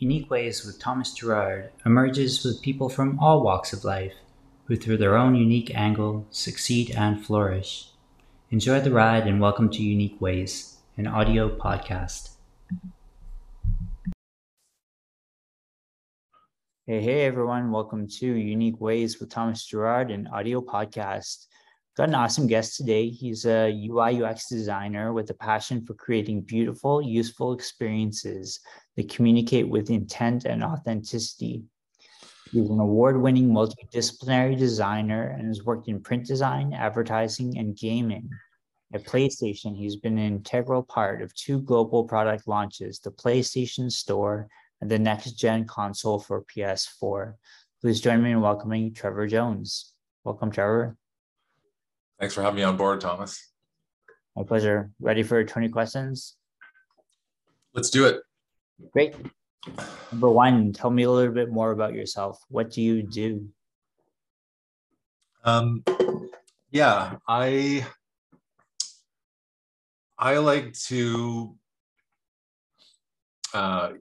Unique Ways with Thomas Gerard emerges with people from all walks of life who, through their own unique angle, succeed and flourish. Enjoy the ride and welcome to Unique Ways, an audio podcast. Hey, hey, everyone. Welcome to Unique Ways with Thomas Gerard, an audio podcast. Got an awesome guest today. He's a UI UX designer with a passion for creating beautiful, useful experiences that communicate with intent and authenticity. He's an award winning multidisciplinary designer and has worked in print design, advertising, and gaming. At PlayStation, he's been an integral part of two global product launches the PlayStation Store and the next gen console for PS4. Please join me in welcoming Trevor Jones. Welcome, Trevor. Thanks for having me on board, Thomas. My pleasure. Ready for 20 questions? Let's do it. Great. Number one, tell me a little bit more about yourself. What do you do? Um, yeah, I I like to uh,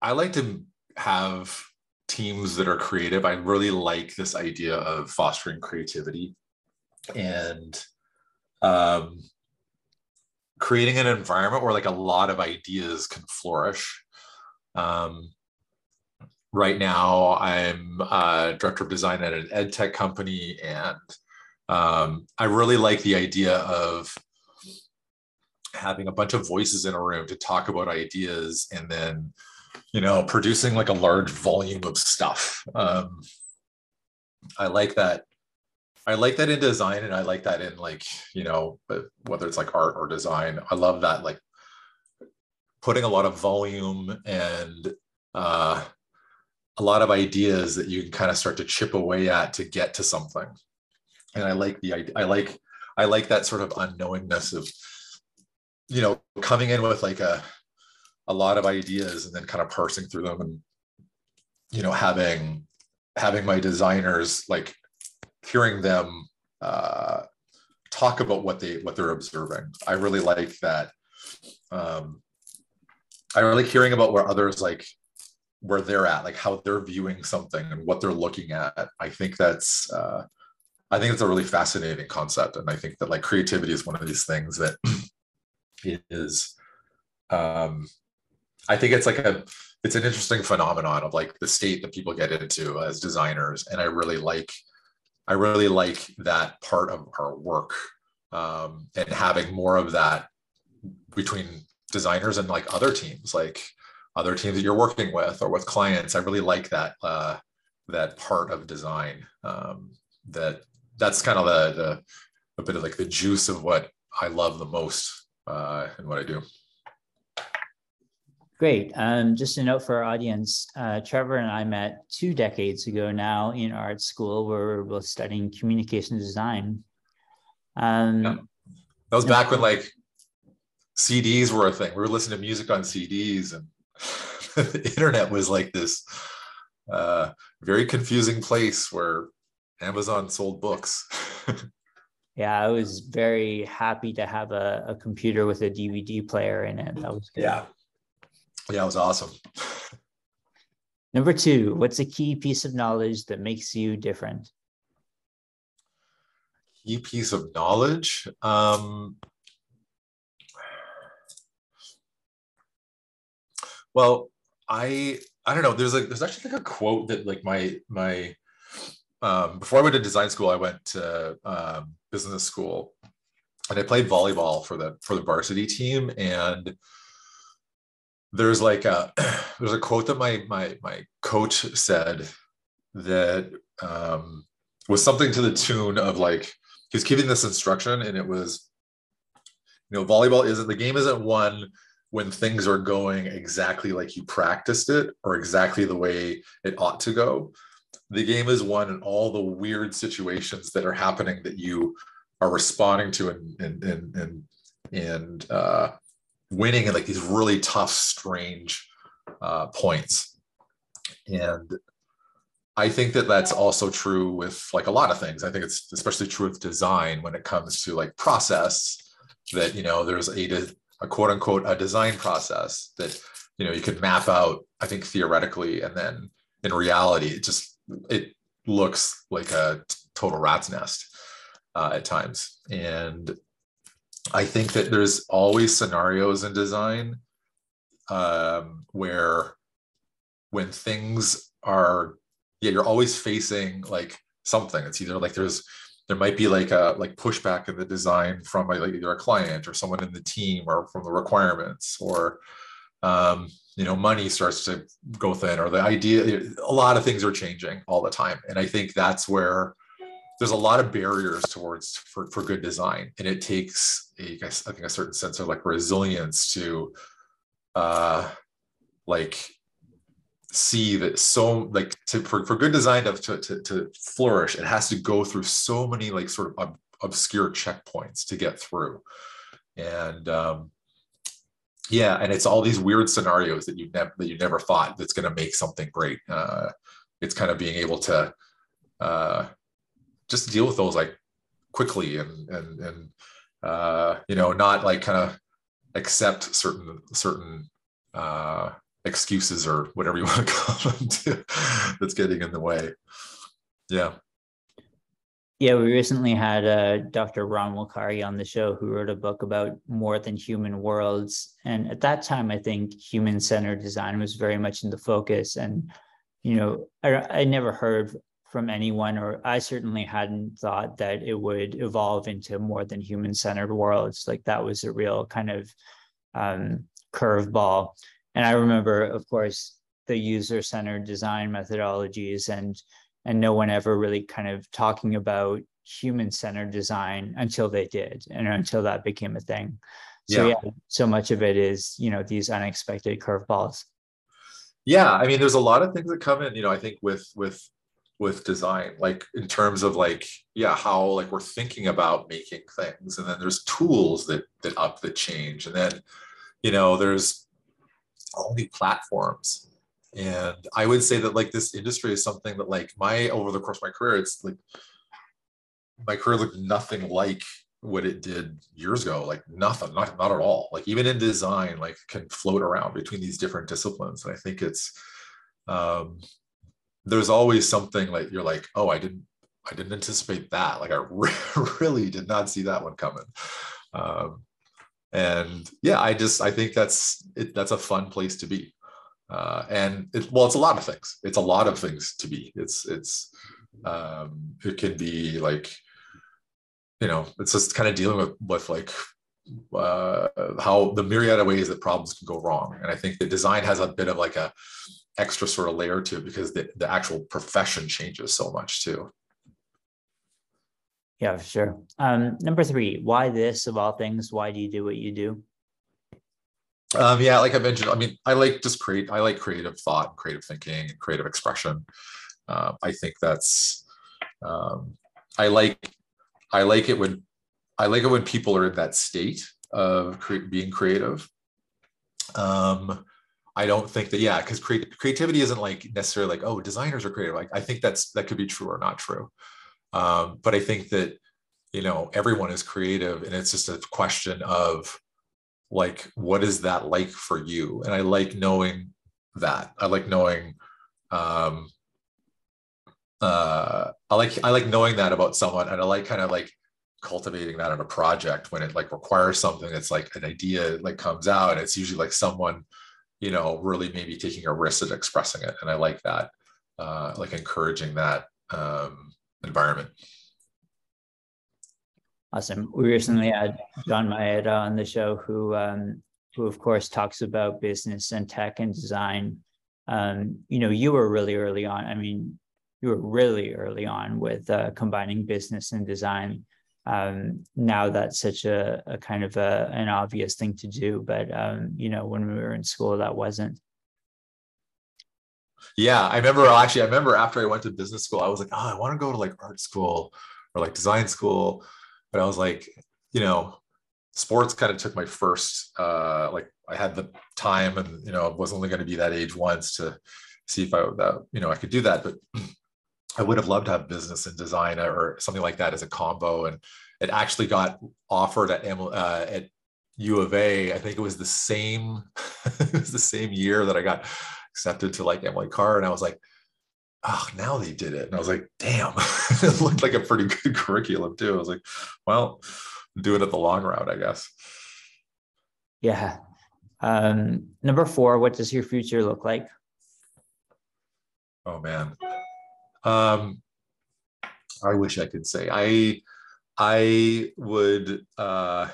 I like to have teams that are creative. I really like this idea of fostering creativity and um, creating an environment where like a lot of ideas can flourish. Um, right now, I'm director of design at an ed tech company, and um, I really like the idea of having a bunch of voices in a room to talk about ideas and then you know producing like a large volume of stuff um, i like that I like that in design and I like that in like, you know, whether it's like art or design. I love that like putting a lot of volume and uh, a lot of ideas that you can kind of start to chip away at to get to something. And I like the. I like I like that sort of unknowingness of, you know, coming in with like a a lot of ideas and then kind of parsing through them and you know having having my designers like hearing them uh, talk about what they what they're observing. I really like that. Um, I like hearing about where others like where they're at, like how they're viewing something and what they're looking at. I think that's uh, I think it's a really fascinating concept, and I think that like creativity is one of these things that is. Um, I think it's like a it's an interesting phenomenon of like the state that people get into as designers, and I really like I really like that part of our work um, and having more of that between designers and like other teams, like other teams that you're working with or with clients. I really like that uh, that part of design. Um, that that's kind of the, the a bit of like the juice of what I love the most uh, in what I do. Great. Um, just a note for our audience uh, Trevor and I met two decades ago now in art school where we were both studying communication design. Um, yeah. That was back when like CDs were a thing. We were listening to music on CDs, and the internet was like this uh, very confusing place where Amazon sold books. yeah, I was very happy to have a, a computer with a DVD player in it. That was good. Yeah. Yeah, it was awesome. Number two, what's a key piece of knowledge that makes you different? Key piece of knowledge. Um, well, I I don't know. There's like there's actually like a quote that like my my um, before I went to design school, I went to um, business school, and I played volleyball for the for the varsity team, and there's like a there's a quote that my my my coach said that um, was something to the tune of like he was giving this instruction and it was you know volleyball isn't the game isn't won when things are going exactly like you practiced it or exactly the way it ought to go. The game is won in all the weird situations that are happening that you are responding to and and and and, and uh, winning in like these really tough, strange uh, points. And I think that that's also true with like a lot of things. I think it's especially true with design when it comes to like process that, you know, there's a, a quote unquote, a design process that, you know you could map out i think theoretically and then in reality it just it looks like a total rat's nest uh, at times and i think that there's always scenarios in design um, where when things are yeah you're always facing like something. It's either like there's there might be like a like pushback in the design from like either a client or someone in the team or from the requirements or um, you know money starts to go thin or the idea a lot of things are changing all the time. And i think that's where there's a lot of barriers towards for, for good design. And it takes a, I think a certain sense of like resilience to uh like see that so like to for, for good design to, to, to flourish it has to go through so many like sort of ob- obscure checkpoints to get through. And um yeah and it's all these weird scenarios that you never that you never thought that's going to make something great. Uh it's kind of being able to uh just deal with those like quickly and and and uh you know not like kind of accept certain certain uh excuses or whatever you want to call them to, that's getting in the way. Yeah. Yeah, we recently had uh, Dr. Ron Wakkary on the show who wrote a book about more than human worlds. And at that time, I think human centered design was very much in the focus. And, you know, I, I never heard from anyone, or I certainly hadn't thought that it would evolve into more than human centered worlds. Like that was a real kind of um, curveball and I remember, of course, the user-centered design methodologies and and no one ever really kind of talking about human-centered design until they did and until that became a thing. So yeah, yeah so much of it is, you know, these unexpected curveballs. Yeah, I mean, there's a lot of things that come in, you know, I think with with with design like in terms of like yeah how like we're thinking about making things and then there's tools that that up that change and then you know there's all the platforms. And i would say that like this industry is something that like my over the course of my career it's like my career looked nothing like what it did years ago like nothing not, not at all. Like even in design like can float around between these different disciplines and i think it's um there's always something like you're like oh i didn't i didn't anticipate that. Like i really did not see that one coming. Um and yeah i just i think that's it, that's a fun place to be. Uh, and it, well it's a lot of things. It's a lot of things to be. It's it's um it can be like you know it's just kind of dealing with with like uh how the myriad of ways that problems can go wrong. And i think the design has a bit of like a extra sort of layer to it because the, the actual profession changes so much too yeah, for sure. Um, number three, why this of all things? Why do you do what you do? Um, yeah, like I mentioned, I mean, I like just create, I like creative thought, and creative thinking, and creative expression. Uh, I think that's, um, I like, I like it when, I like it when people are in that state of cre- being creative. Um, I don't think that, yeah, because creat- creativity isn't like necessarily like, oh, designers are creative. Like, I think that's that could be true or not true. Um, but I think that, you know, everyone is creative and it's just a question of like, what is that like for you? And I like knowing that. I like knowing, um, uh, I like, I like knowing that about someone and I like kind of like cultivating that in a project when it like requires something It's like an idea like comes out. It's usually like someone, you know, really maybe taking a risk at expressing it. And I like that, uh, like encouraging that, um, environment. Awesome. We recently had John Maeda on the show, who, um, who of course talks about business and tech and design. Um, you know, you were really early on. I mean, you were really early on with uh, combining business and design. Um, now that's such a, a kind of a, an obvious thing to do, but um, you know, when we were in school, that wasn't. Yeah, I remember actually. I remember after I went to business school, I was like, oh, I want to go to like art school or like design school, but I was like, you know, sports kind of took my first. Uh, like I had the time, and you know, I was only going to be that age once to see if I that you know I could do that, but. I would have loved to have business and design or something like that as a combo, and it actually got offered at uh, at U of A, I think it was the same, it was the same year that I got accepted to like Emily Carr. And I was like, oh, now they did it. And I was like, damn, it looked like a pretty good curriculum too. I was like, well, do it at the long route, I guess. Yeah. Um, number four, what does your future look like? Oh man. Um, I wish I could say I I would uh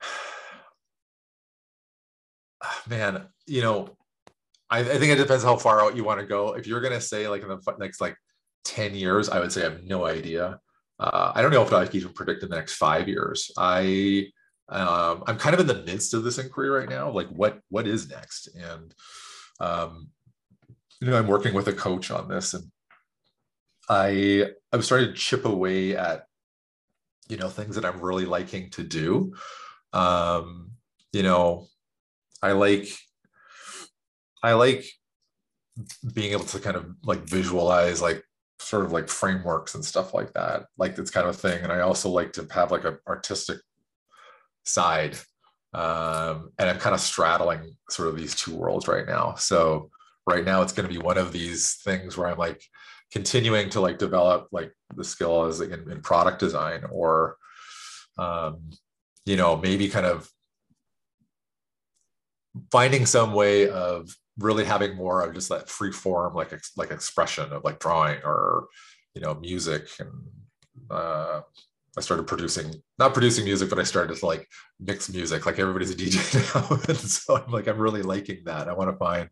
man, you know, I, I, think it depends how far out you want to go. If you're gonna say like in the next like 10 years, I would say I have no idea. Uh, I don't know if I can even predict the next five years. I um, I'm kind of in the midst of this inquiry right now. Like what what is next? And um, you know, I'm working with a coach on this, and I I'm starting to chip away at you know things that I'm really liking to do. Um, you know, I like I like being able to kind of like visualize like sort of like frameworks and stuff like that like this kind of thing and i also like to have like an artistic side um, and i'm kind of straddling sort of these two worlds right now so right now it's going to be one of these things where i'm like continuing to like develop like the skill as in, in product design or um, you know maybe kind of finding some way of really having more of just that free form like like expression of like drawing or you know music and uh, I started producing not producing music, but I started to like mix music. Like everybody's a DJ now, and so I'm like I'm really liking that. I want to find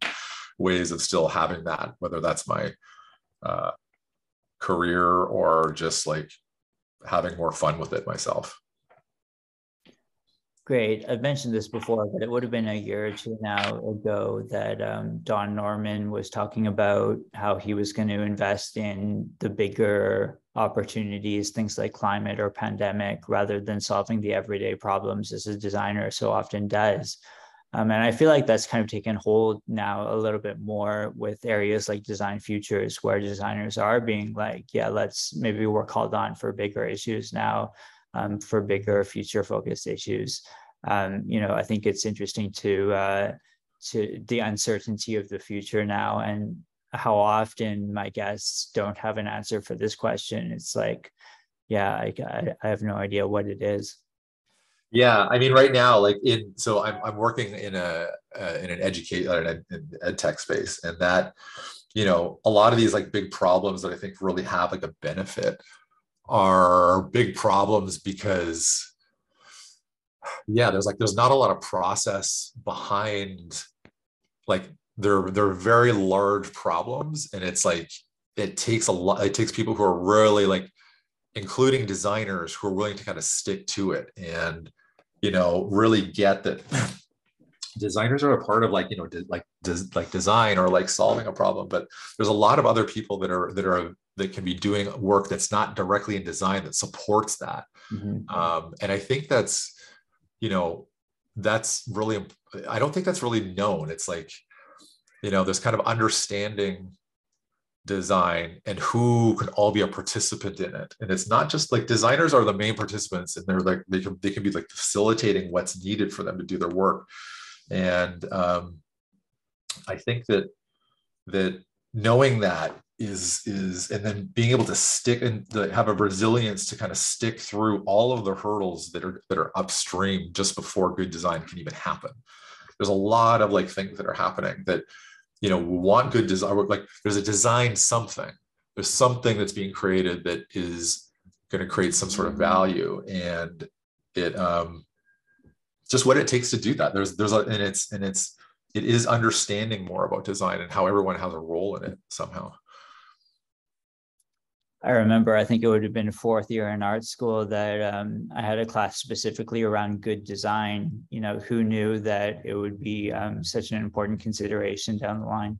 ways of still having that, whether that's my uh, career or just like having more fun with it myself. Great. I've mentioned this before, but it would have been a year or two now ago that um, Don Norman was talking about how he was going to invest in the bigger opportunities, things like climate or pandemic, rather than solving the everyday problems as a designer so often does. Um, and I feel like that's kind of taken hold now a little bit more with areas like design futures, where designers are being like, yeah, let's maybe we're called on for bigger issues now um, for bigger future focused issues. Um, you know, I think it's interesting to uh, to the uncertainty of the future now and how often my guests don't have an answer for this question. It's like, yeah, I, I have no idea what it is. Yeah, I mean, right now, like in so I'm I'm working in a uh, in an educate uh, in an ed tech space, and that you know a lot of these like big problems that I think really have like a benefit are big problems because yeah there's like there's not a lot of process behind like they're they're very large problems and it's like it takes a lot it takes people who are really like including designers who are willing to kind of stick to it and you know really get that designers are a part of like you know de- like des- like design or like solving a problem but there's a lot of other people that are that are that can be doing work that's not directly in design that supports that mm-hmm. um, and i think that's you know that's really i don't think that's really known it's like you know there's kind of understanding design and who can all be a participant in it. And it's not just like designers are the main participants and they're like they can they can be like facilitating what's needed for them to do their work. And um, i think that that knowing that is is and then being able to stick and to have a resilience to kind of stick through all of the hurdles that are that are upstream just before good design can even happen. There's a lot of like things that are happening that you know want good design like there's a design something. There's something that's being created that is going to create some sort of value and it um just what it takes to do that. There's there's a and it's and it's it is understanding more about design and how everyone has a role in it somehow I remember, I think it would have been fourth year in art school that um, I had a class specifically around good design. You know, who knew that it would be um, such an important consideration down the line?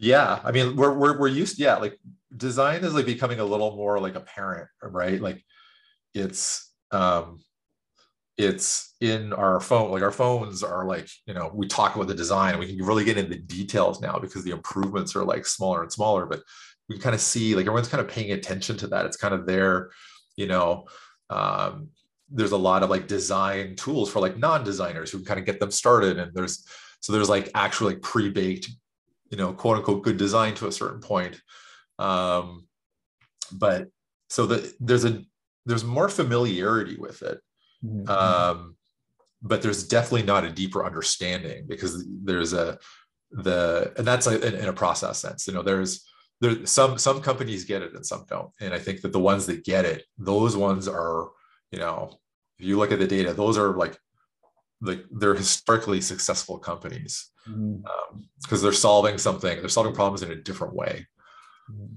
Yeah, I mean, we're we're we're used. Yeah, like design is like becoming a little more like apparent, right? Like it's um it's in our phone like our phones are like you know we talk about the design we can really get into the details now because the improvements are like smaller and smaller but we kind of see like everyone's kind of paying attention to that. It's kind of there, you know, um, there's a lot of like design tools for like non-designers who can kind of get them started and there's so there's like actually like pre-baked you know quote unquote good design to a certain point um but so that there's a there's more familiarity with it mm-hmm. um but there's definitely not a deeper understanding because there's a the and that's like in, in a process sense you know there's there some some companies get it and some don't and i think that the ones that get it those ones are you know if you look at the data those are like like they're historically successful companies because mm-hmm. um, they're solving something they're solving problems in a different way mm-hmm.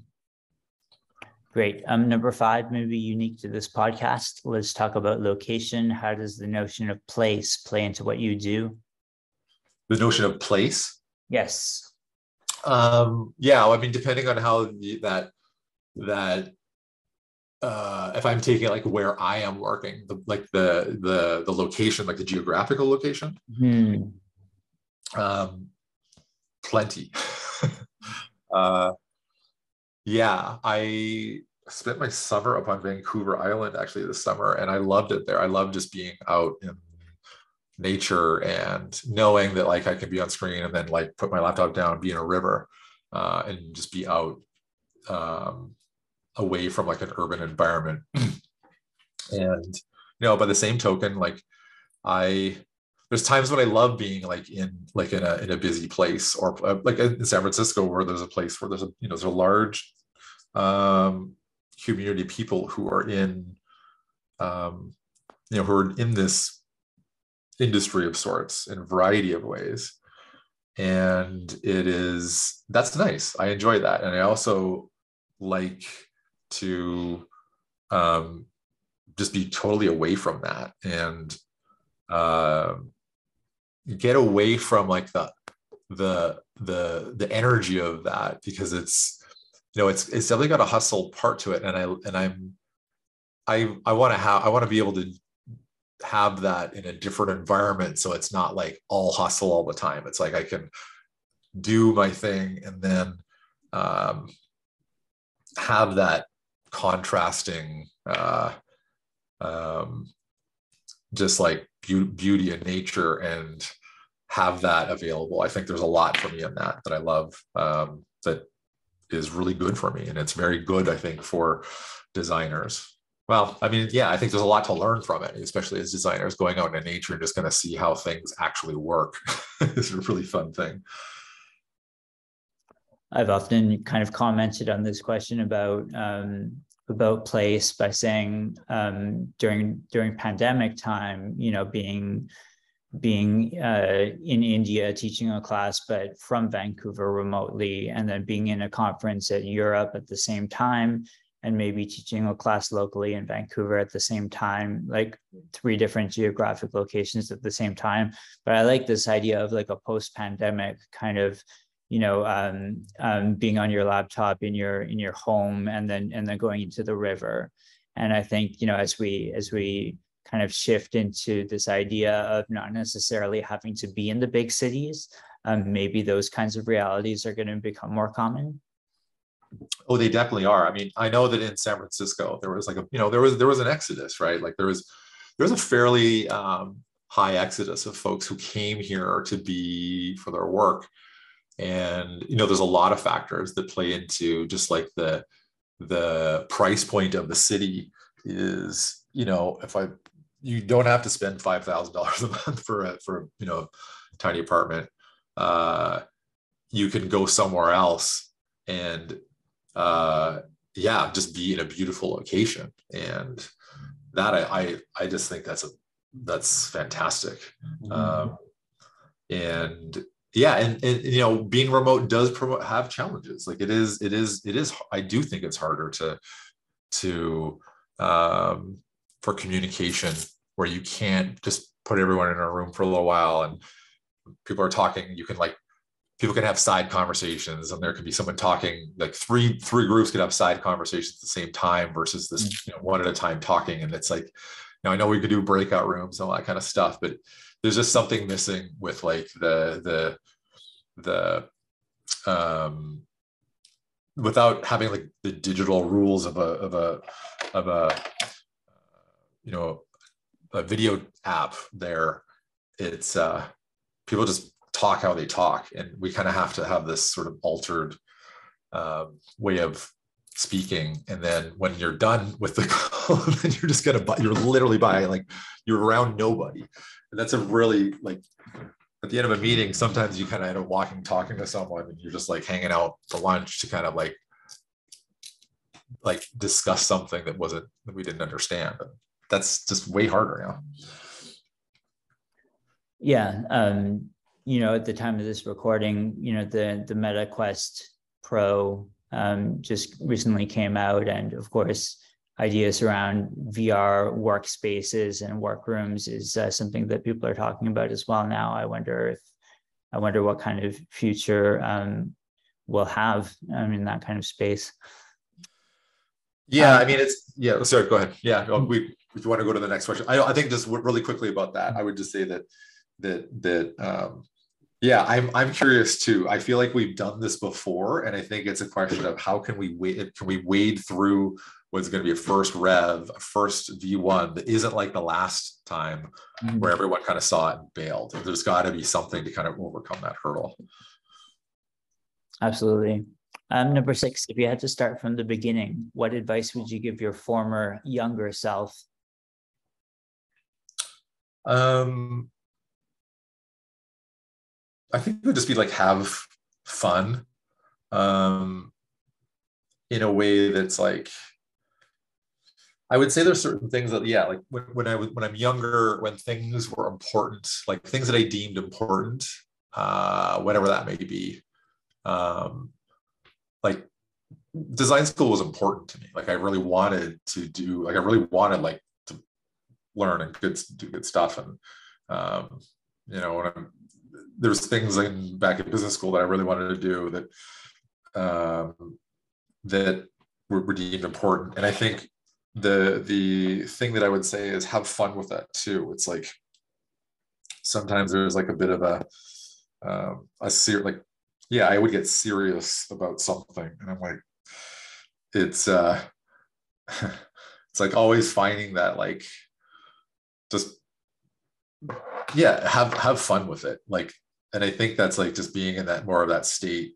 Great. Um, number five, maybe unique to this podcast. Let's talk about location. How does the notion of place play into what you do? The notion of place? Yes. Um, yeah, I mean, depending on how the, that that uh, if I'm taking like where I am working, the, like the the the location, like the geographical location, hmm um, plenty. uh, yeah, I spent my summer up on Vancouver Island actually this summer, and I loved it there. I love just being out in nature and knowing that like I can be on screen and then like put my laptop down, be in a river, uh, and just be out um, away from like an urban environment. and you know, by the same token, like I there's times when I love being like in like in a in a busy place or uh, like in San Francisco where there's a place where there's a you know there's a large um, community people who are in um, you know who are in this industry of sorts in a variety of ways. And it is that's nice. I enjoy that. And i also like to um, just be totally away from that and uh, get away from like the the the the energy of that because it's you know, it's it's definitely got a hustle part to it, and I and I'm I I want to have I want to be able to have that in a different environment, so it's not like all hustle all the time. It's like I can do my thing and then um, have that contrasting uh, um, just like beauty and nature and have that available. I think there's a lot for me in that that I love um, that is really good for me and it's very good i think for designers. Well i mean yeah i think there's a lot to learn from it especially as designers going out in nature and just going to see how things actually work. Is a really fun thing. I've often kind of commented on this question about um, about place by saying um, during during pandemic time you know being being uh, in India teaching a class, but from Vancouver remotely, and then being in a conference at Europe at the same time, and maybe teaching a class locally in Vancouver at the same time, like three different geographic locations at the same time. But I like this idea of like a post-pandemic kind of, you know, um, um, being on your laptop in your in your home, and then and then going into the river. And I think you know as we as we kind of shift into this idea of not necessarily having to be in the big cities. Um, maybe those kinds of realities are going to become more common. Oh, they definitely are. I mean, I know that in San Francisco there was like a you know there was there was an exodus, right? Like there was there was a fairly um, high exodus of folks who came here to be for their work, and you know there's a lot of factors that play into just like the the price point of the city is you know if i you don't have to spend five thousand dollars a month for a for you know tiny apartment. Uh, you can go somewhere else and uh, yeah, just be in a beautiful location. And that I I, I just think that's a that's fantastic. Mm-hmm. Um, and yeah, and, and you know, being remote does promote have challenges. Like it is, it is, it is. I do think it's harder to to um, for communication where you can't just put everyone in a room for a little while and people are talking you can like people can have side conversations and there can be someone talking like three three groups could have side conversations at the same time versus this mm. you know, one at a time talking and it's like you know i know we could do breakout rooms and all that kind of stuff but there's just something missing with like the the the um without having like the digital rules of a of a of a you know a video app there, it's uh, people just talk how they talk, and we kind of have to have this sort of altered um, way of speaking and then when you're done with the call then you're just gonna buy you're literally buying like you're around nobody. And that's a really like at the end of a meeting sometimes you kind of end up walking talking to someone and you're just like hanging out for lunch to kind of like like discuss something that wasn't that we didn't understand that's just way harder now yeah um you know at the time of this recording you know the the meta quest pro um, just recently came out. And of course, ideas around VR workspaces and workrooms is uh, something that people are talking about as well now. I wonder if, I wonder what kind of future um, we'll have um, in that kind of space. Yeah, um, I mean, it's, yeah, sorry, go ahead. Yeah, we, if you want to go to the next question, I, I think just really quickly about that, I would just say that, that, that, um, yeah, I'm I'm curious too. I feel like we've done this before, and I think it's a question of how can we wade can we wade through what's going to be a first rev, a first V1 that isn't like the last time mm-hmm. where everyone kind of saw it and bailed. There's got to be something to kind of overcome that hurdle. Absolutely. Um, number six, if you had to start from the beginning, what advice would you give your former younger self? Um, I think it would just be like have fun um, in a way that's like I would say there's certain things that yeah, like when, when I was when I'm younger, when things were important, like things that I deemed important, uh, whatever that may be. Um, like design school was important to me. Like I really wanted to do, like I really wanted like learn and good do good stuff. And um, you know, when I'm there's things in back in business school that I really wanted to do that um, that were, were deemed important. And I think the the thing that I would say is have fun with that too. It's like sometimes there's like a bit of a um, a ser- like yeah, I would get serious about something, and I'm like, it's uh, it's like always finding that like just yeah have have fun with it like and I think that's like just being in that more of that state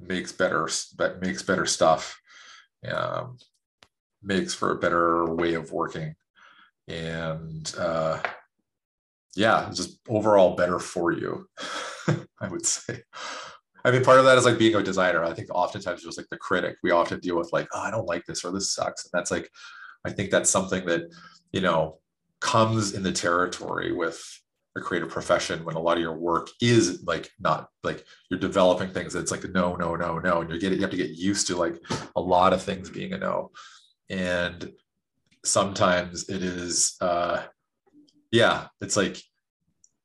makes better but makes better stuff, um, makes for a better way of working, and uh, yeah, just overall better for you. I would say. I mean, part of that is like being a designer. I think oftentimes just like the critic, we often deal with like, oh, I don't like this or this sucks. And that's like, I think that's something that, you know, comes in the territory with a creative profession when a lot of your work is like not like you're developing things that's like no no no no and you're getting you have to get used to like a lot of things being a no. And sometimes it is uh yeah it's like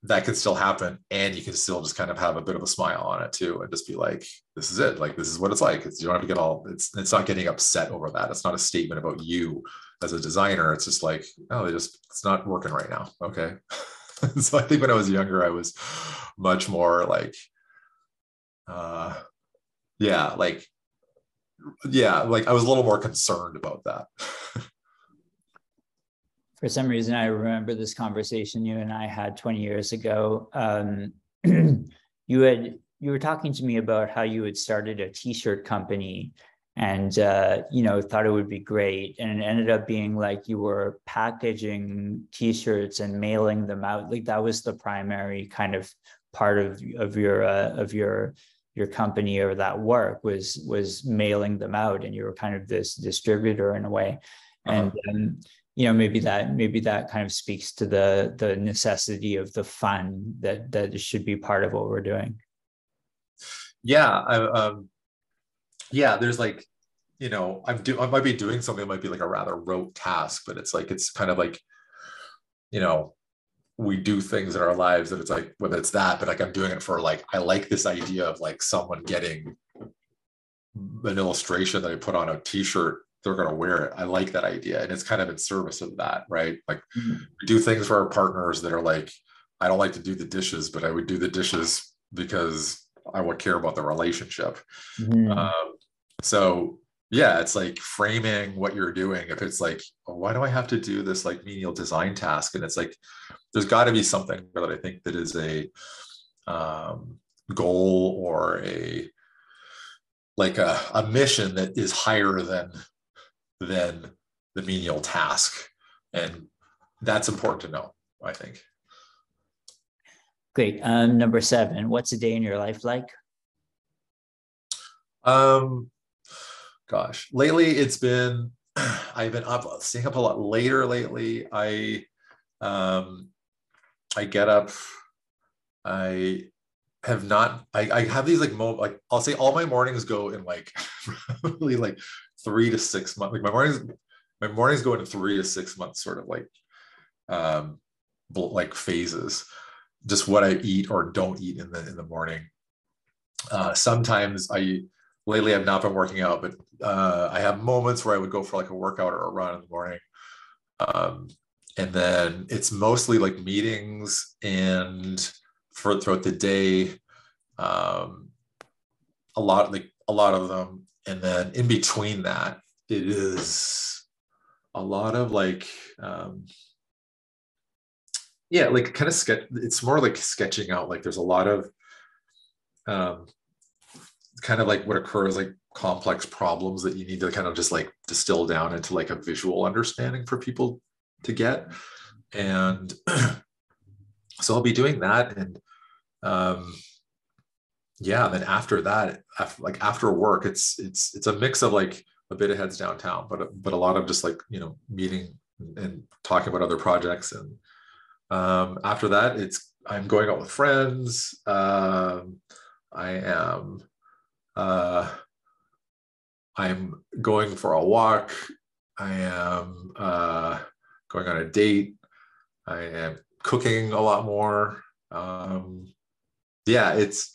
that can still happen and you can still just kind of have a bit of a smile on it too and just be like this is it. Like this is what it's like. It's, you don't have to get all it's it's not getting upset over that. It's not a statement about you as a designer. It's just like oh they just it's not working right now. Okay. So I think when I was younger, I was much more like, uh, yeah, like, yeah, like I was a little more concerned about that. For some reason, I remember this conversation you and I had 20 years ago. Um, you had you were talking to me about how you had started a t-shirt company and uh, you know thought it would be great and it ended up being like you were packaging t-shirts and mailing them out like that was the primary kind of part of of your uh, of your your company or that work was was mailing them out and you were kind of this distributor in a way uh-huh. and um, you know maybe that maybe that kind of speaks to the the necessity of the fun that that should be part of what we're doing. Yeah I, um yeah, there's like, you know, I'm do I might be doing something that might be like a rather rote task, but it's like it's kind of like, you know, we do things in our lives that it's like whether it's that, but like I'm doing it for like I like this idea of like someone getting an illustration that I put on a t-shirt they're going to wear it. I like that idea. And it's kind of in service of that, right? Like mm-hmm. we do things for our partners that are like, I don't like to do the dishes, but I would do the dishes because I would care about the relationship. Mm-hmm. Um, so yeah, it's like framing what you're doing. If it's like, oh, why do I have to do this like menial design task? And it's like, there's got to be something that I think that is a um, goal or a like a, a mission that is higher than than the menial task. And that's important to know, I think. Great. Um, number seven, what's a day in your life like? Um, gosh, lately it's been I've been up staying up a lot later lately. I um I get up, I have not I, I have these like mo like I'll say all my mornings go in like probably like three to six months. Like my mornings my mornings go into three to six months sort of like um like phases just what I eat or don't eat in the in the morning. Uh, sometimes I lately I've not been working out, but uh, I have moments where I would go for like a workout or a run in the morning. Um, and then it's mostly like meetings and for throughout the day, um, a lot like a lot of them. And then in between that, it is a lot of like um, yeah, like kind of sketch. It's more like sketching out. Like there's a lot of um, kind of like what occurs like complex problems that you need to kind of just like distill down into like a visual understanding for people to get and so i'll be doing that and um yeah and then after that after, like after work it's it's it's a mix of like a bit of heads downtown but but a lot of just like you know meeting and talking about other projects and um after that it's i'm going out with friends um i am uh, I'm going for a walk. I am uh, going on a date. I am cooking a lot more. Um, yeah, it's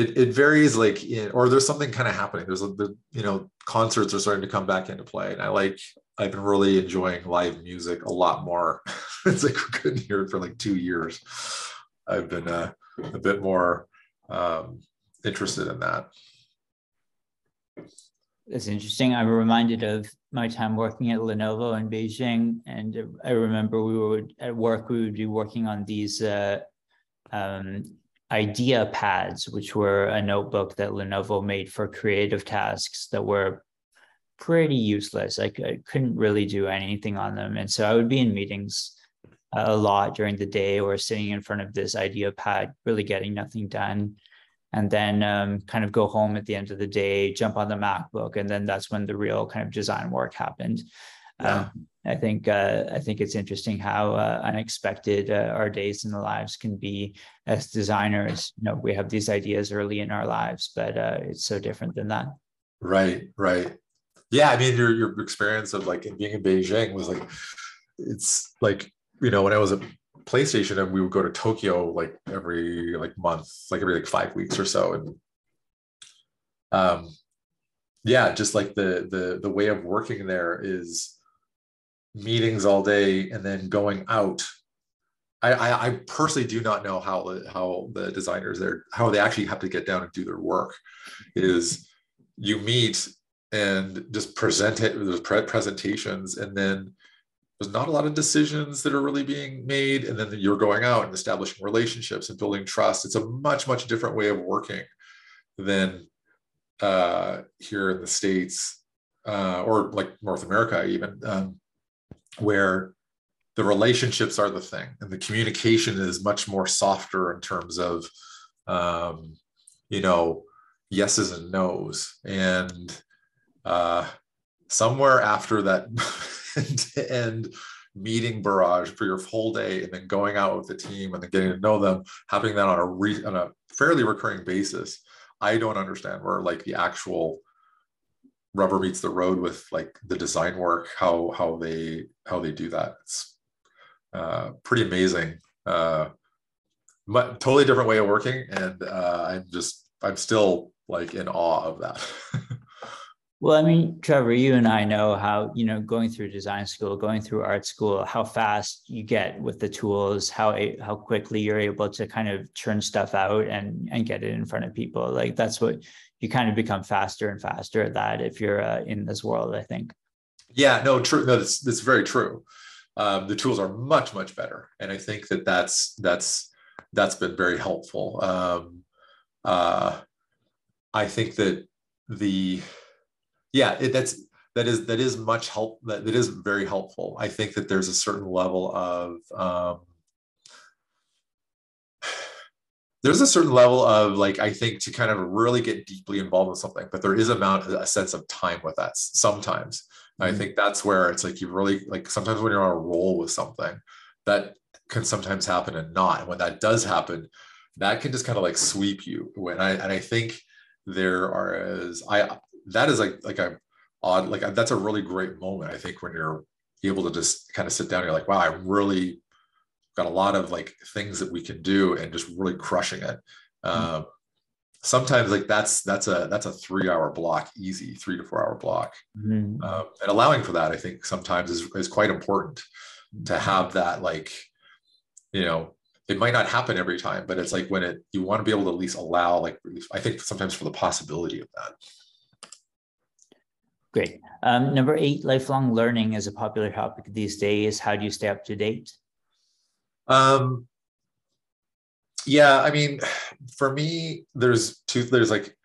it, it varies like in or there's something kind of happening. There's the, you know concerts are starting to come back into play, and I like I've been really enjoying live music a lot more. it's like we couldn't hear it for like two years. I've been uh, a bit more um, interested in that. That's interesting. I'm reminded of my time working at Lenovo in Beijing, and I remember we would at work we would be working on these uh, um, IdeaPads, which were a notebook that Lenovo made for creative tasks that were pretty useless. I, I couldn't really do anything on them, and so I would be in meetings a lot during the day or sitting in front of this IdeaPad, really getting nothing done and then um, kind of go home at the end of the day, jump on the MacBook, and then that's when the real kind of design work happened. Yeah. Um, I think uh, I think it's interesting how uh, unexpected uh, our days in the lives can be as designers. You know, we have these ideas early in our lives, but uh, it's so different than that. Right, right. Yeah, I mean, your your experience of like being in Beijing was like, it's like you know when I was a PlayStation and we would go to Tokyo like every like month, like every like five weeks or so. And um yeah, just like the the the way of working there is meetings all day and then going out. I, I, I personally do not know how the how the designers there how they actually have to get down and do their work. Is you meet and just present it with presentations and then there's not a lot of decisions that are really being made and then you're going out and establishing relationships and building trust it's a much much different way of working than uh, here in the states uh, or like north america even um, where the relationships are the thing and the communication is much more softer in terms of um, you know yeses and nos. And uh, somewhere after that end meeting barrage for your whole day and then going out with the team and then getting to know them having that on a re- on a fairly recurring basis i don't understand where like the actual rubber meets the road with like the design work how how they how they do that it's uh, pretty amazing uh, totally different way of working and uh, i'm just i'm still like in awe of that Well, I mean, Trevor, you and I know how, you know, going through design school, going through art school, how fast you get with the tools, how how quickly you're able to kind of churn stuff out and and get it in front of people. Like that's what you kind of become faster and faster at that if you're uh, in this world, I think. Yeah, no, true. No, that's that's very true. Um, the tools are much much better, and I think that that's that's that's been very helpful. Um, uh, I think that the yeah it, that's that is that is much help that, that is very helpful i think that there's a certain level of um, there's a certain level of like i think to kind of really get deeply involved with something but there is amount a sense of time with that sometimes. I think that's where it's like you really like sometimes when you're on a roll with something that can sometimes happen and not. And when that does happen that can just kind of like sweep you. When i and i think there are as i that is like like a odd like that's a really great moment i think when you're able to just kind of sit down you're like wow i really got a lot of like things that we can do and just really crushing it. Mm-hmm. um, sometimes like that's that's a that's a three hour block easy three to four hour block mm-hmm. um, and allowing for that i think sometimes is, is quite important to have that like you know it might not happen every time but it's like when it you want to be able to at least allow like i think sometimes for the possibility of that Great. Um, number eight, lifelong learning is a popular topic these days. How do you stay up to date? Um, yeah, I mean, for me, there's two, there's like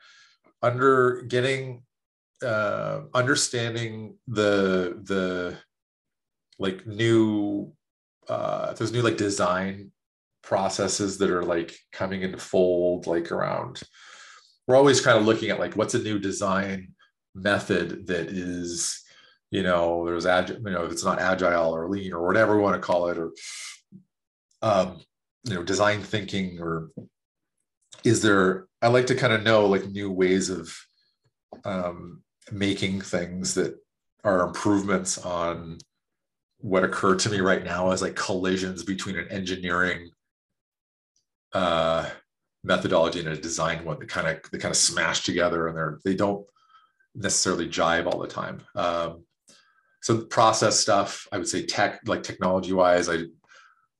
under getting, uh, understanding the, the like new, uh, there's new like design processes that are like coming into fold, like around, we're always kind of looking at like, what's a new design method that is you know there's agile you know if it's not agile or lean or whatever we want to call it or um, you know design thinking or is there i like to kind of know like new ways of um, making things that are improvements on what occurred to me right now as like collisions between an engineering uh, methodology and a design one that kind of they kind of smash together and they're they don't necessarily jive all the time. Um, so process stuff, I would say tech, like technology wise, I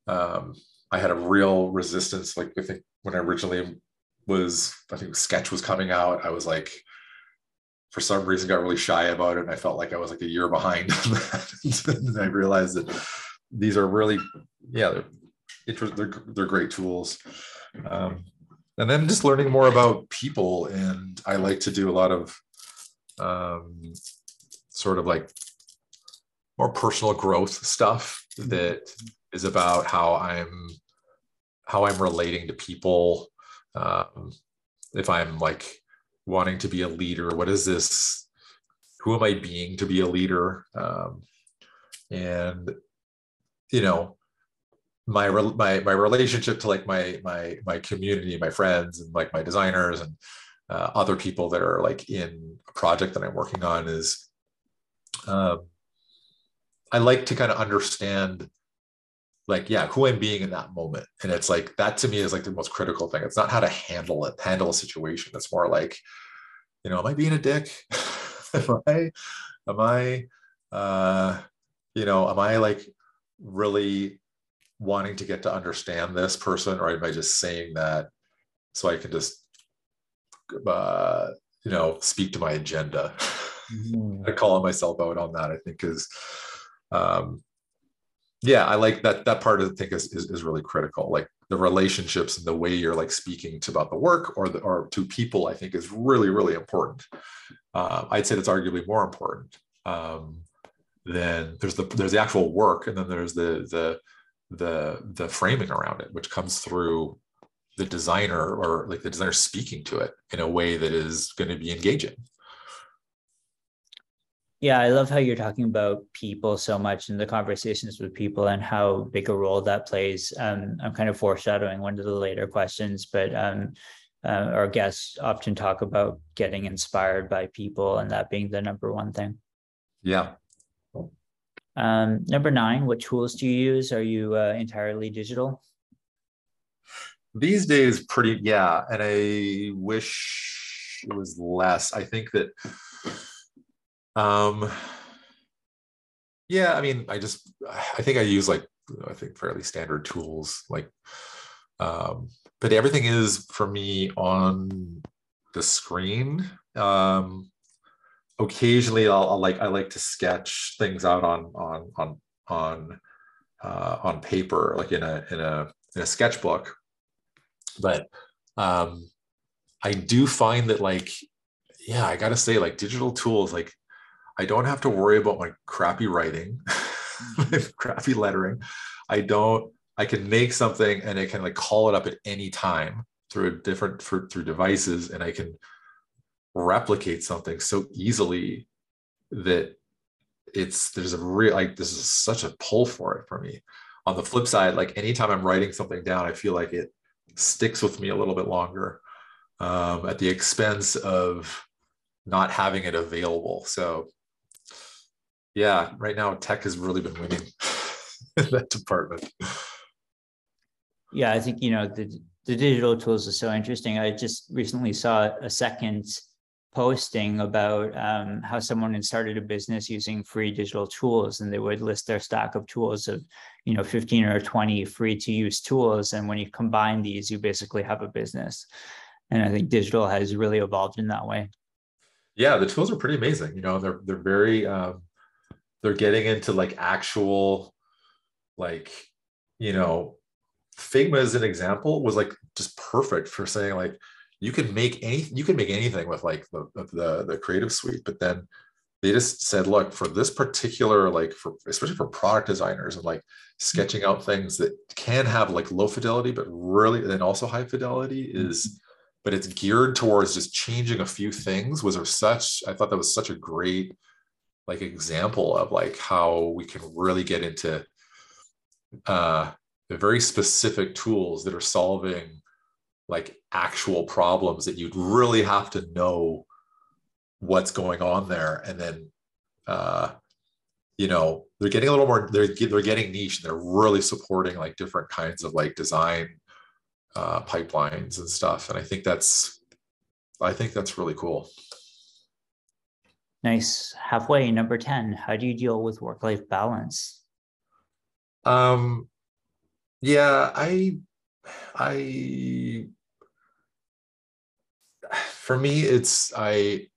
um, I had a real resistance. Like I think when I originally was, I think Sketch was coming out, I was like, for some reason, got really shy about it, and I felt like I was like a year behind. and I realized that these are really, yeah, they're they're, they're great tools. Um, and then just learning more about people, and I like to do a lot of um, sort of like more personal growth stuff mm-hmm. that is about how I'm how I'm relating to people. Um, if I'm like wanting to be a leader, what is this? Who am I being to be a leader? Um, and you know, my my my relationship to like my my my community, my friends, and like my designers and uh, other people that are like in a project that I'm working on is um, I like to kind of understand like yeah who I'm being in that moment and it's like that to me is like the most critical thing it's not how to handle it handle a situation it's more like you know am I being a dick am I am I uh you know am I like really wanting to get to understand this person or am I just saying that so I can just uh, you know, speak to my agenda. Mm-hmm. I call myself out on that. I think is, um, yeah, I like that. That part of the thing is, is, is really critical. Like the relationships and the way you're like speaking to about the work or the or to people, I think is really really important. Uh, I'd say that's arguably more important. Um, than there's the there's the actual work, and then there's the the the the framing around it, which comes through the designer or like the designer speaking to it in a way that is going to be engaging yeah i love how you're talking about people so much in the conversations with people and how big a role that plays. Um, i'm kind of foreshadowing one of the later questions but um, uh, our guests often talk about getting inspired by people and that being the number one thing. Yeah. Um, number nine what tools do you use? Are you uh, entirely digital? These days pretty yeah and i wish it was less. I think that Um, yeah, I mean, I just, I think I use like, I think fairly standard tools, like, um, but everything is for me on the screen. Um, occasionally I'll, I'll, like, I like to sketch things out on, on, on, on, uh, on paper, like in a, in a, in a sketchbook. But, um, I do find that like, yeah, I gotta say like digital tools, like I don't have to worry about my crappy writing, mm-hmm. crappy lettering. I don't, I can make something and I can like call it up at any time through a different for, through devices and I can replicate something so easily that it's there's a real like this is such a pull for it for me. On the flip side, like anytime I'm writing something down, I feel like it sticks with me a little bit longer um, at the expense of not having it available. So yeah, right now tech has really been winning in that department. Yeah, I think you know the the digital tools are so interesting. I just recently saw a second posting about um, how someone had started a business using free digital tools, and they would list their stack of tools of you know 15 or 20 free to use tools, and when you combine these, you basically have a business. And I think digital has really evolved in that way. Yeah, the tools are pretty amazing. You know, they're they're very um, they're getting into like actual like you know figma as an example was like just perfect for saying like you can make any you can make anything with like the the, the creative suite but then they just said look for this particular like for especially for product designers and like sketching out things that can have like low fidelity but really then also high fidelity is but it's geared towards just changing a few things was such i thought that was such a great like example of like how we can really get into uh, the very specific tools that are solving like actual problems that you'd really have to know what's going on there. And then uh, you know they're getting a little more they're, they're getting niche and they're really supporting like different kinds of like design uh, pipelines and stuff. And i think that's i think that's really cool Nice. Halfway, number 10. How do you deal with work life balance? Um, yeah, I, I, for me, it's, I,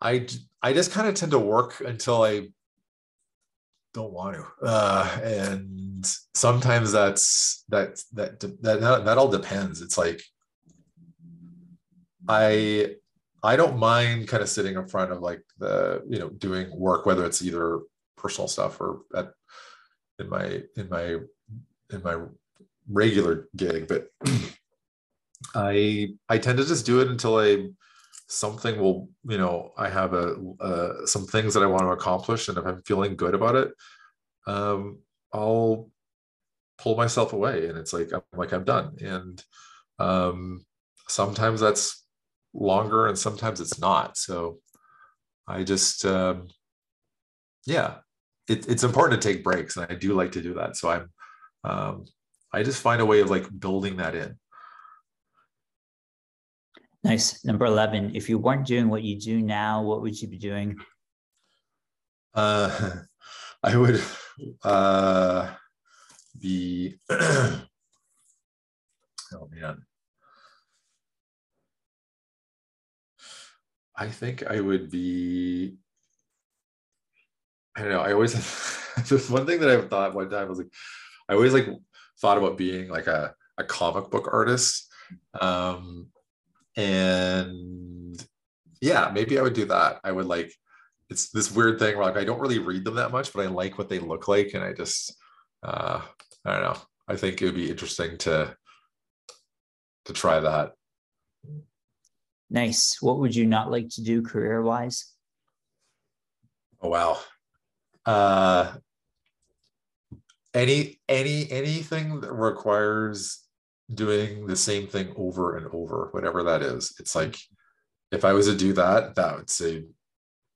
I, I just kind of tend to work until I don't want to. Uh, and sometimes that's, that, that, that, that, that all depends. It's like, I, I don't mind kind of sitting in front of like the, you know, doing work, whether it's either personal stuff or at in my in my in my regular gig, but I I tend to just do it until I something will you know I have a some things that I want to accomplish, and if I'm feeling good about it, um, I'll pull myself away, and it's like I'm like I'm done, and um, sometimes that's longer and sometimes it's not. So I just, um, yeah, it, it's important to take breaks. And I do like to do that. So I'm, um, I just find a way of like building that in. Nice. Number 11, if you weren't doing what you do now, what would you be doing? Uh, I would uh, be, oh man, I think I would be. I don't know. I always just one thing that I've thought one time was like, I always like thought about being like a, a comic book artist. Um, and yeah, maybe I would do that. I would like, it's this weird thing where like I don't really read them that much, but I like what they look like. And I just, uh, I don't know. I think it would be interesting to, to try that. Nice. What would you not like to do career wise? Oh wow. Uh any any anything that requires doing the same thing over and over, whatever that is. It's like if I was to do that, that would say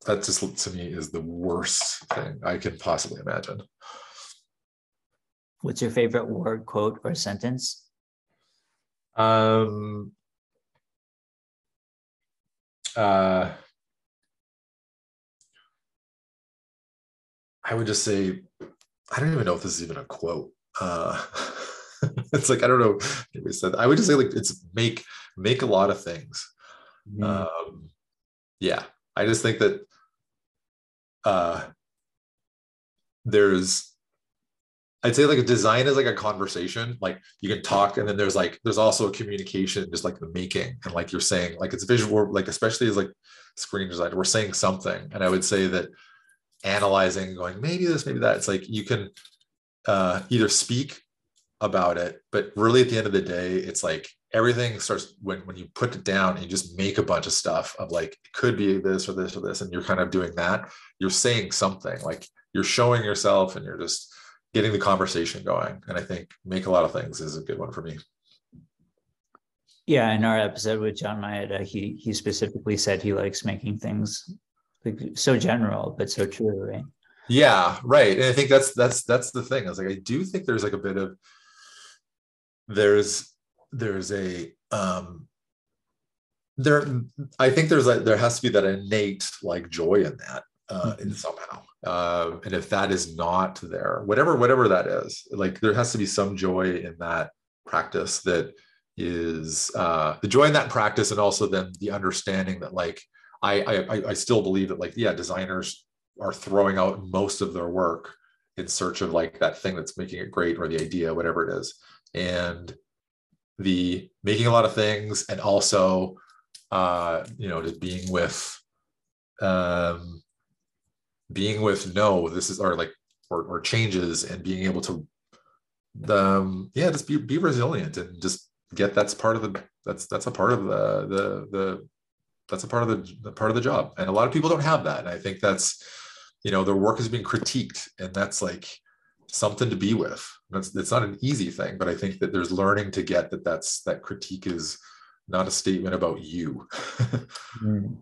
that just to me is the worst thing I can possibly imagine. What's your favorite word, quote, or sentence? Um, uh, I would just say, I don't even know if this is even a quote. Uh, it's like I don't know. Maybe said I would just say like it's make make a lot of things. Mm-hmm. Um, yeah, I just think that uh, there's I'd say like a design is like a conversation. Like you can talk, and then there's like there's also a communication, just like the making, and like you're saying, like it's visual, like especially as like screen design, we're saying something. And I would say that analyzing, going maybe this, maybe that. It's like you can uh, either speak about it, but really at the end of the day, it's like everything starts when when you put it down and you just make a bunch of stuff of like it could be this or this or this, and you're kind of doing that. You're saying something like you're showing yourself, and you're just getting the conversation going. And I think make a lot of things is a good one for me. Yeah, in our episode with John Maeda, he he specifically said he likes making things like so general but so true, right? Yeah, right. And I think that's that's that's the thing. I was like, I do think there's like a bit of there's there's a um there I think there's like there has to be that innate like joy in that uh mm-hmm. in somehow uh, and if that is not there whatever whatever that is like there has to be some joy in that practice that is uh, the joy in that practice and also then the understanding that like I, I i still believe that like yeah designers are throwing out most of their work in search of like that thing that's making it great or the idea whatever it is. And the making a lot of things and also uh you know just being with um being with no this is or like or, or changes and being able to um yeah just be, be resilient and just get that's part of the that's that's a part of the the the that's a part of the, the part of the job. And a lot of people don't have that. And i think that's you know their work is being critiqued and that's like something to be with. That's it's not an easy thing but i think that there's learning to get that that's that critique is not a statement about you. Mm.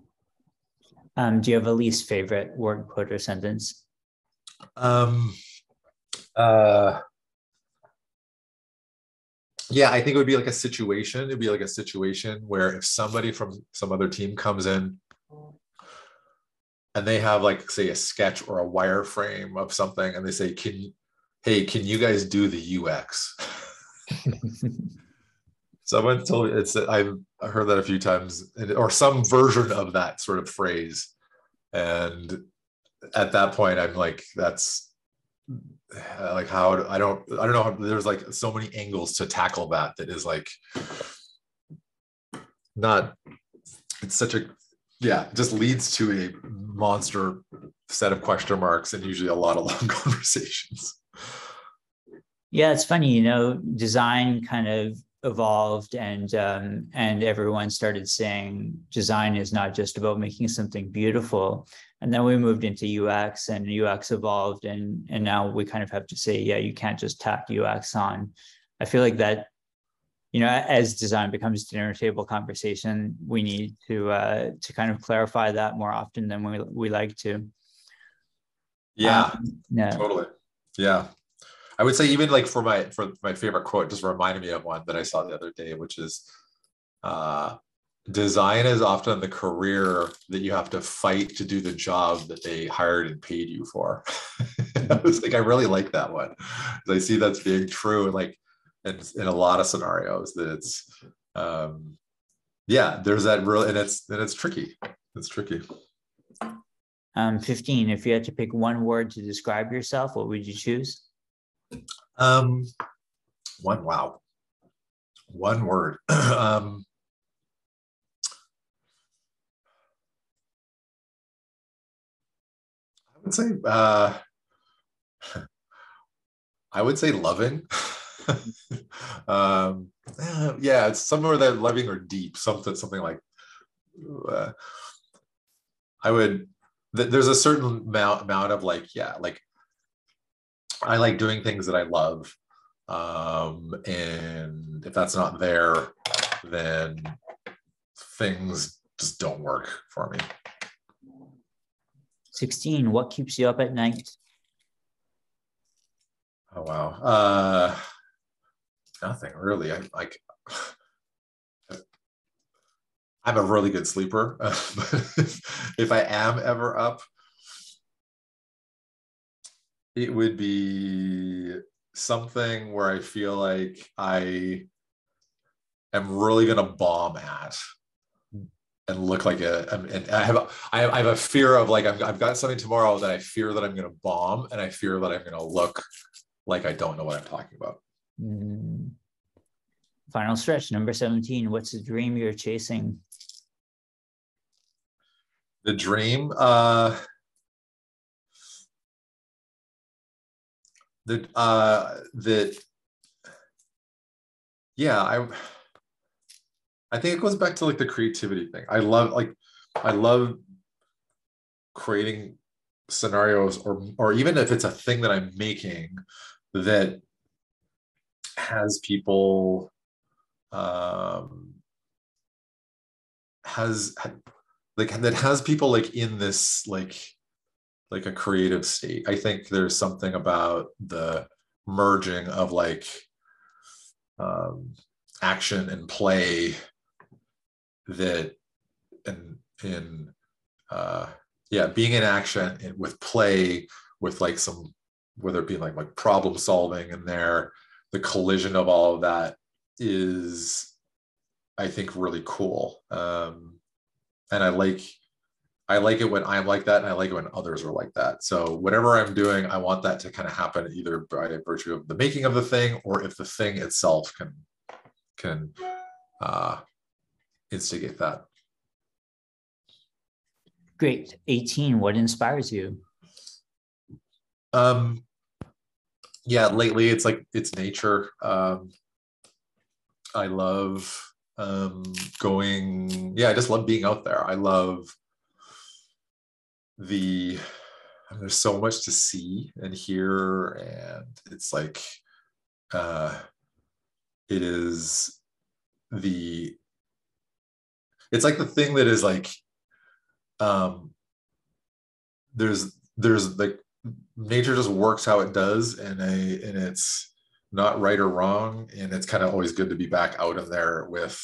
Um, do you have a least favorite word, quote, or sentence? Um, uh, yeah, I think it would be like a situation. It'd be like a situation where if somebody from some other team comes in and they have like say a sketch or a wireframe of something and they say, Can hey, can you guys do the UX? Someone told me it's I've heard that a few times, or some version of that sort of phrase. And at that point, I'm like, that's uh, like how I don't I don't know how there's like so many angles to tackle that that is like not it's such a yeah just leads to a monster set of question marks and usually a lot of long conversations yeah it's funny you know design kind of evolved and um, and everyone started saying design is not just about making something beautiful. And then we moved into ux and ux evolved and and now we kind of have to say yeah you can't just tack ux on. I feel like that you know as design becomes dinner table conversation we need to uh, to kind of clarify that more often than we, we like to. Yeah. Um, yeah. Totally. Yeah I would say even like for my for my favorite quote, just reminded me of one that I saw the other day, which is uh, design is often the career that you have to fight to do the job that they hired and paid you for. I was like, I really like that one. I see that's being true and like in, in a lot of scenarios that it's um yeah, there's that real and it's and it's tricky. It's tricky. Um, 15, if you had to pick one word to describe yourself, what would you choose? Um, one wow, one word. um, I would say uh, I would say loving. um, yeah, it's somewhere that loving or deep, something something like. Uh, I would. Th- there's a certain amount amount of like yeah like I like doing things that I love. Um, and if that's not there, then things just don't work for me. 16, what keeps you up at night? Oh, wow. Uh, nothing really. I like, I'm a really good sleeper. but if, if I am ever up, it would be something where I feel like I am really going to bomb at and look like a and I have a, I have a fear of like I've, I've got something tomorrow that I fear that I'm going to bomb and I fear that I'm going to look like I don't know what I'm talking about. Mm. Final stretch number 17. What's the dream you're chasing? The dream uh the uh that yeah, I I think it goes back to like the creativity thing. I love like I love creating scenarios or or even if it's a thing that I'm making that has people um has like that has people like in this like like a creative state. I think there's something about the merging of like um action and play that in in uh yeah being in action and with play with like some whether it be like like problem solving in there the collision of all of that is i think really cool um and i like i like it when i'm like that and i like it when others are like that so whatever i'm doing i want that to kind of happen either by virtue of the making of the thing or if the thing itself can can uh instigate that. Great. 18. What inspires you? Um, yeah, lately it's like it's nature. Um, I love um, going. Yeah, I just love being out there. I love the. There's so much to see and hear, and it's like, uh, it is the it's like the thing that is like um there's there's like nature just works how it does and a and it's not right or wrong and it's kind of always good to be back out in there with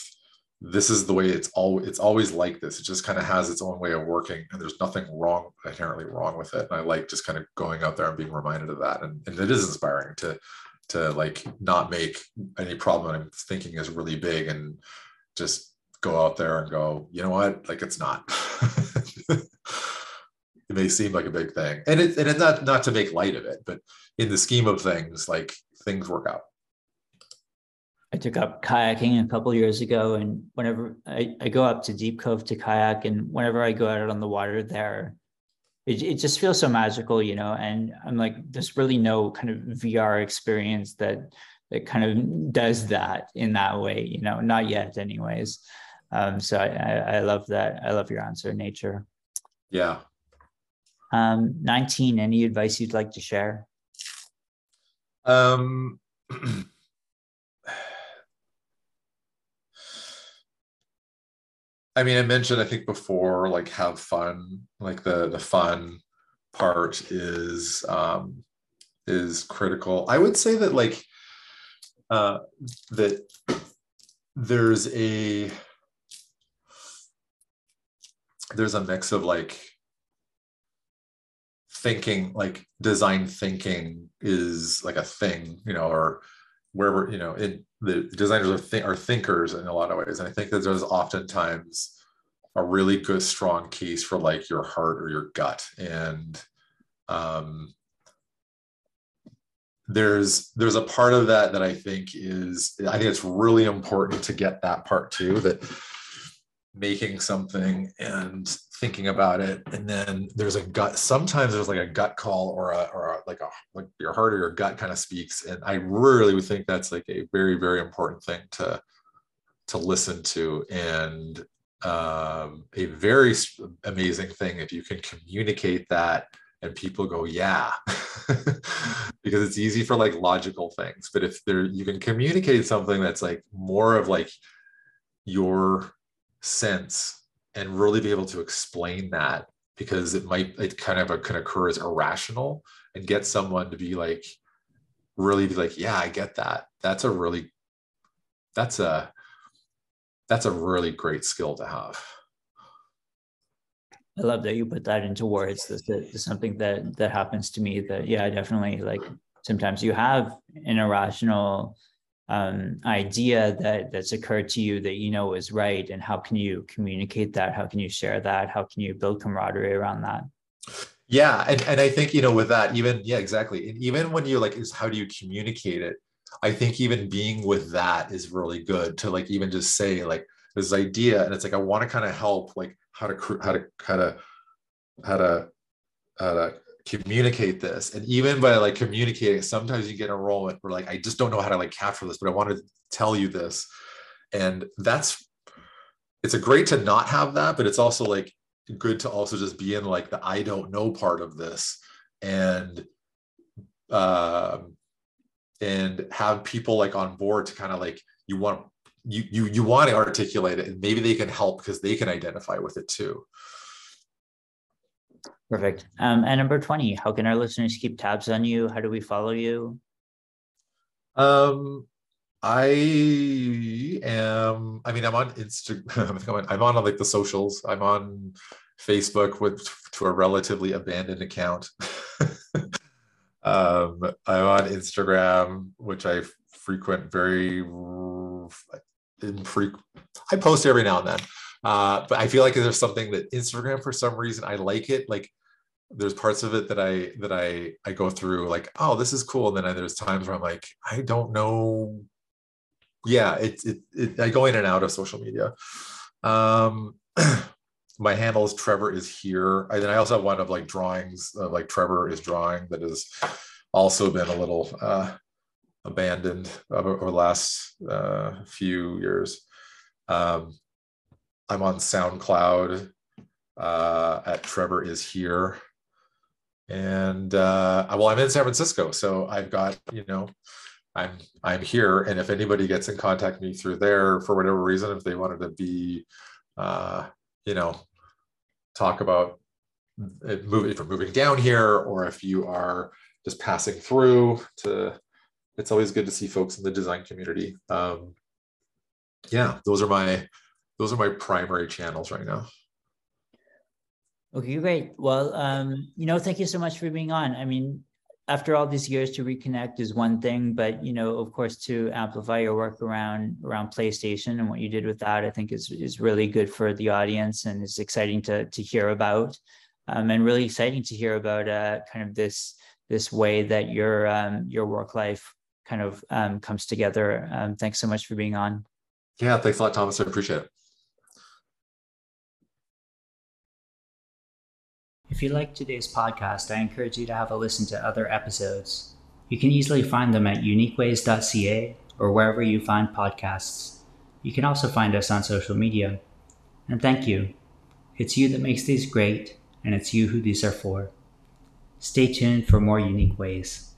this is the way it's all it's always like this it just kind of has its own way of working and there's nothing wrong inherently wrong with it and i like just kind of going out there and being reminded of that and, and it is inspiring to to like not make any problem i'm thinking is really big and just go out there and go, you know what? Like it's not. it may seem like a big thing, and and it's not not to make light of it, but in the scheme of things, like things work out. I took up kayaking a couple years ago, and whenever I, I go up to Deep Cove to kayak, and whenever I go out on the water there, it, it just feels so magical, you know. And I'm like, there's really no kind of VR experience that that kind of does that in that way, you know, not yet, anyways. Um, so I, I, I love that. I love your answer, nature. Yeah. Um, 19, any advice you'd like to share? Um, I mean, I mentioned, I think before, like have fun, like the, the fun part is, um, is critical. I would say that like, uh, that there's a, there's a mix of like thinking like design thinking is like a thing you know or wherever you know it the designers are, th- are thinkers in a lot of ways. And i think that there's oftentimes a really good strong case for like your heart or your gut. And um there's there's a part of that that i think is i think it's really important to get that part too that making something and thinking about it. And then there's a gut sometimes there's like a gut call or a or a, like a like your heart or your gut kind of speaks. And i really would think that's like a very very important thing to to listen to. And um, a very amazing thing if you can communicate that and people go yeah. Because it's easy for like logical things. But if there you can communicate something that's like more of like your sense and really be able to explain that because it might it kind of can occur as irrational and get someone to be like really be like yeah i get that that's a really that's a that's a really great skill to have I love that you put that into words. That's, that's something that that happens to me. That yeah, definitely. Like sometimes you have an irrational um, idea that that's occurred to you that you know is right, and how can you communicate that? How can you share that? How can you build camaraderie around that? Yeah, and and I think you know with that, even yeah, exactly. And even when you like, is how do you communicate it? I think even being with that is really good to like even just say like this idea, and it's like I want to kind of help like how to how to how to how to how to communicate this. And even by like communicating sometimes you get role where like i just don't know how to like capture this but i want to tell you this. And that's it's a great to not have that but it's also like good to also just be in like the i don't know part of this and uh, and have people like on board to kind of like you want you you you want to articulate it and maybe they can help because they can identify with it too perfect. Um, and number 20 how can our listeners keep tabs on you? How do we follow you? Um i am i mean i'm on instagram i'm on like the socials. I'm on facebook with to a relatively abandoned account. Um i'm on instagram which i frequent very infrequent. I post every now and then, uh, but I feel like there's something that Instagram for some reason I like it. Like there's parts of it that I that I I go through like oh this is cool, and then I, there's times where I'm like I don't know. Yeah, it's it, it, I go in and out of social media. Um, my handle is Trevor is here. I then I also have one of like drawings of like Trevor is drawing that has also been a little uh, abandoned over, over the last uh, few years. Um, I'm on SoundCloud uh, at Trevor is here. And uh, well, I'm in San Francisco, so I've got you know, I'm I'm here, and if anybody gets in contact me through there for whatever reason, if they wanted to be, uh, you know, talk about it moving if you're moving down here, or if you are just passing through to it's always good to see folks in the design community. Um, yeah, those are my those are my primary channels right now. Okay, great. Well, um, you know, thank you so much for being on. I mean, after all these years to reconnect is one thing, but you know, of course, to amplify your work around around PlayStation and what you did with that, I think is is really good for the audience and it's exciting to to hear about, um, and really exciting to hear about uh, kind of this this way that your um, your work life kind of um, comes together. Um, thanks so much for being on. Yeah, thanks a lot, Thomas. I appreciate it. If you like today's podcast, I encourage you to have a listen to other episodes. You can easily find them at uniqueways.ca or wherever you find podcasts. You can also find us on social media. And thank you. It's you that makes these great, and it's you who these are for. Stay tuned for more unique ways.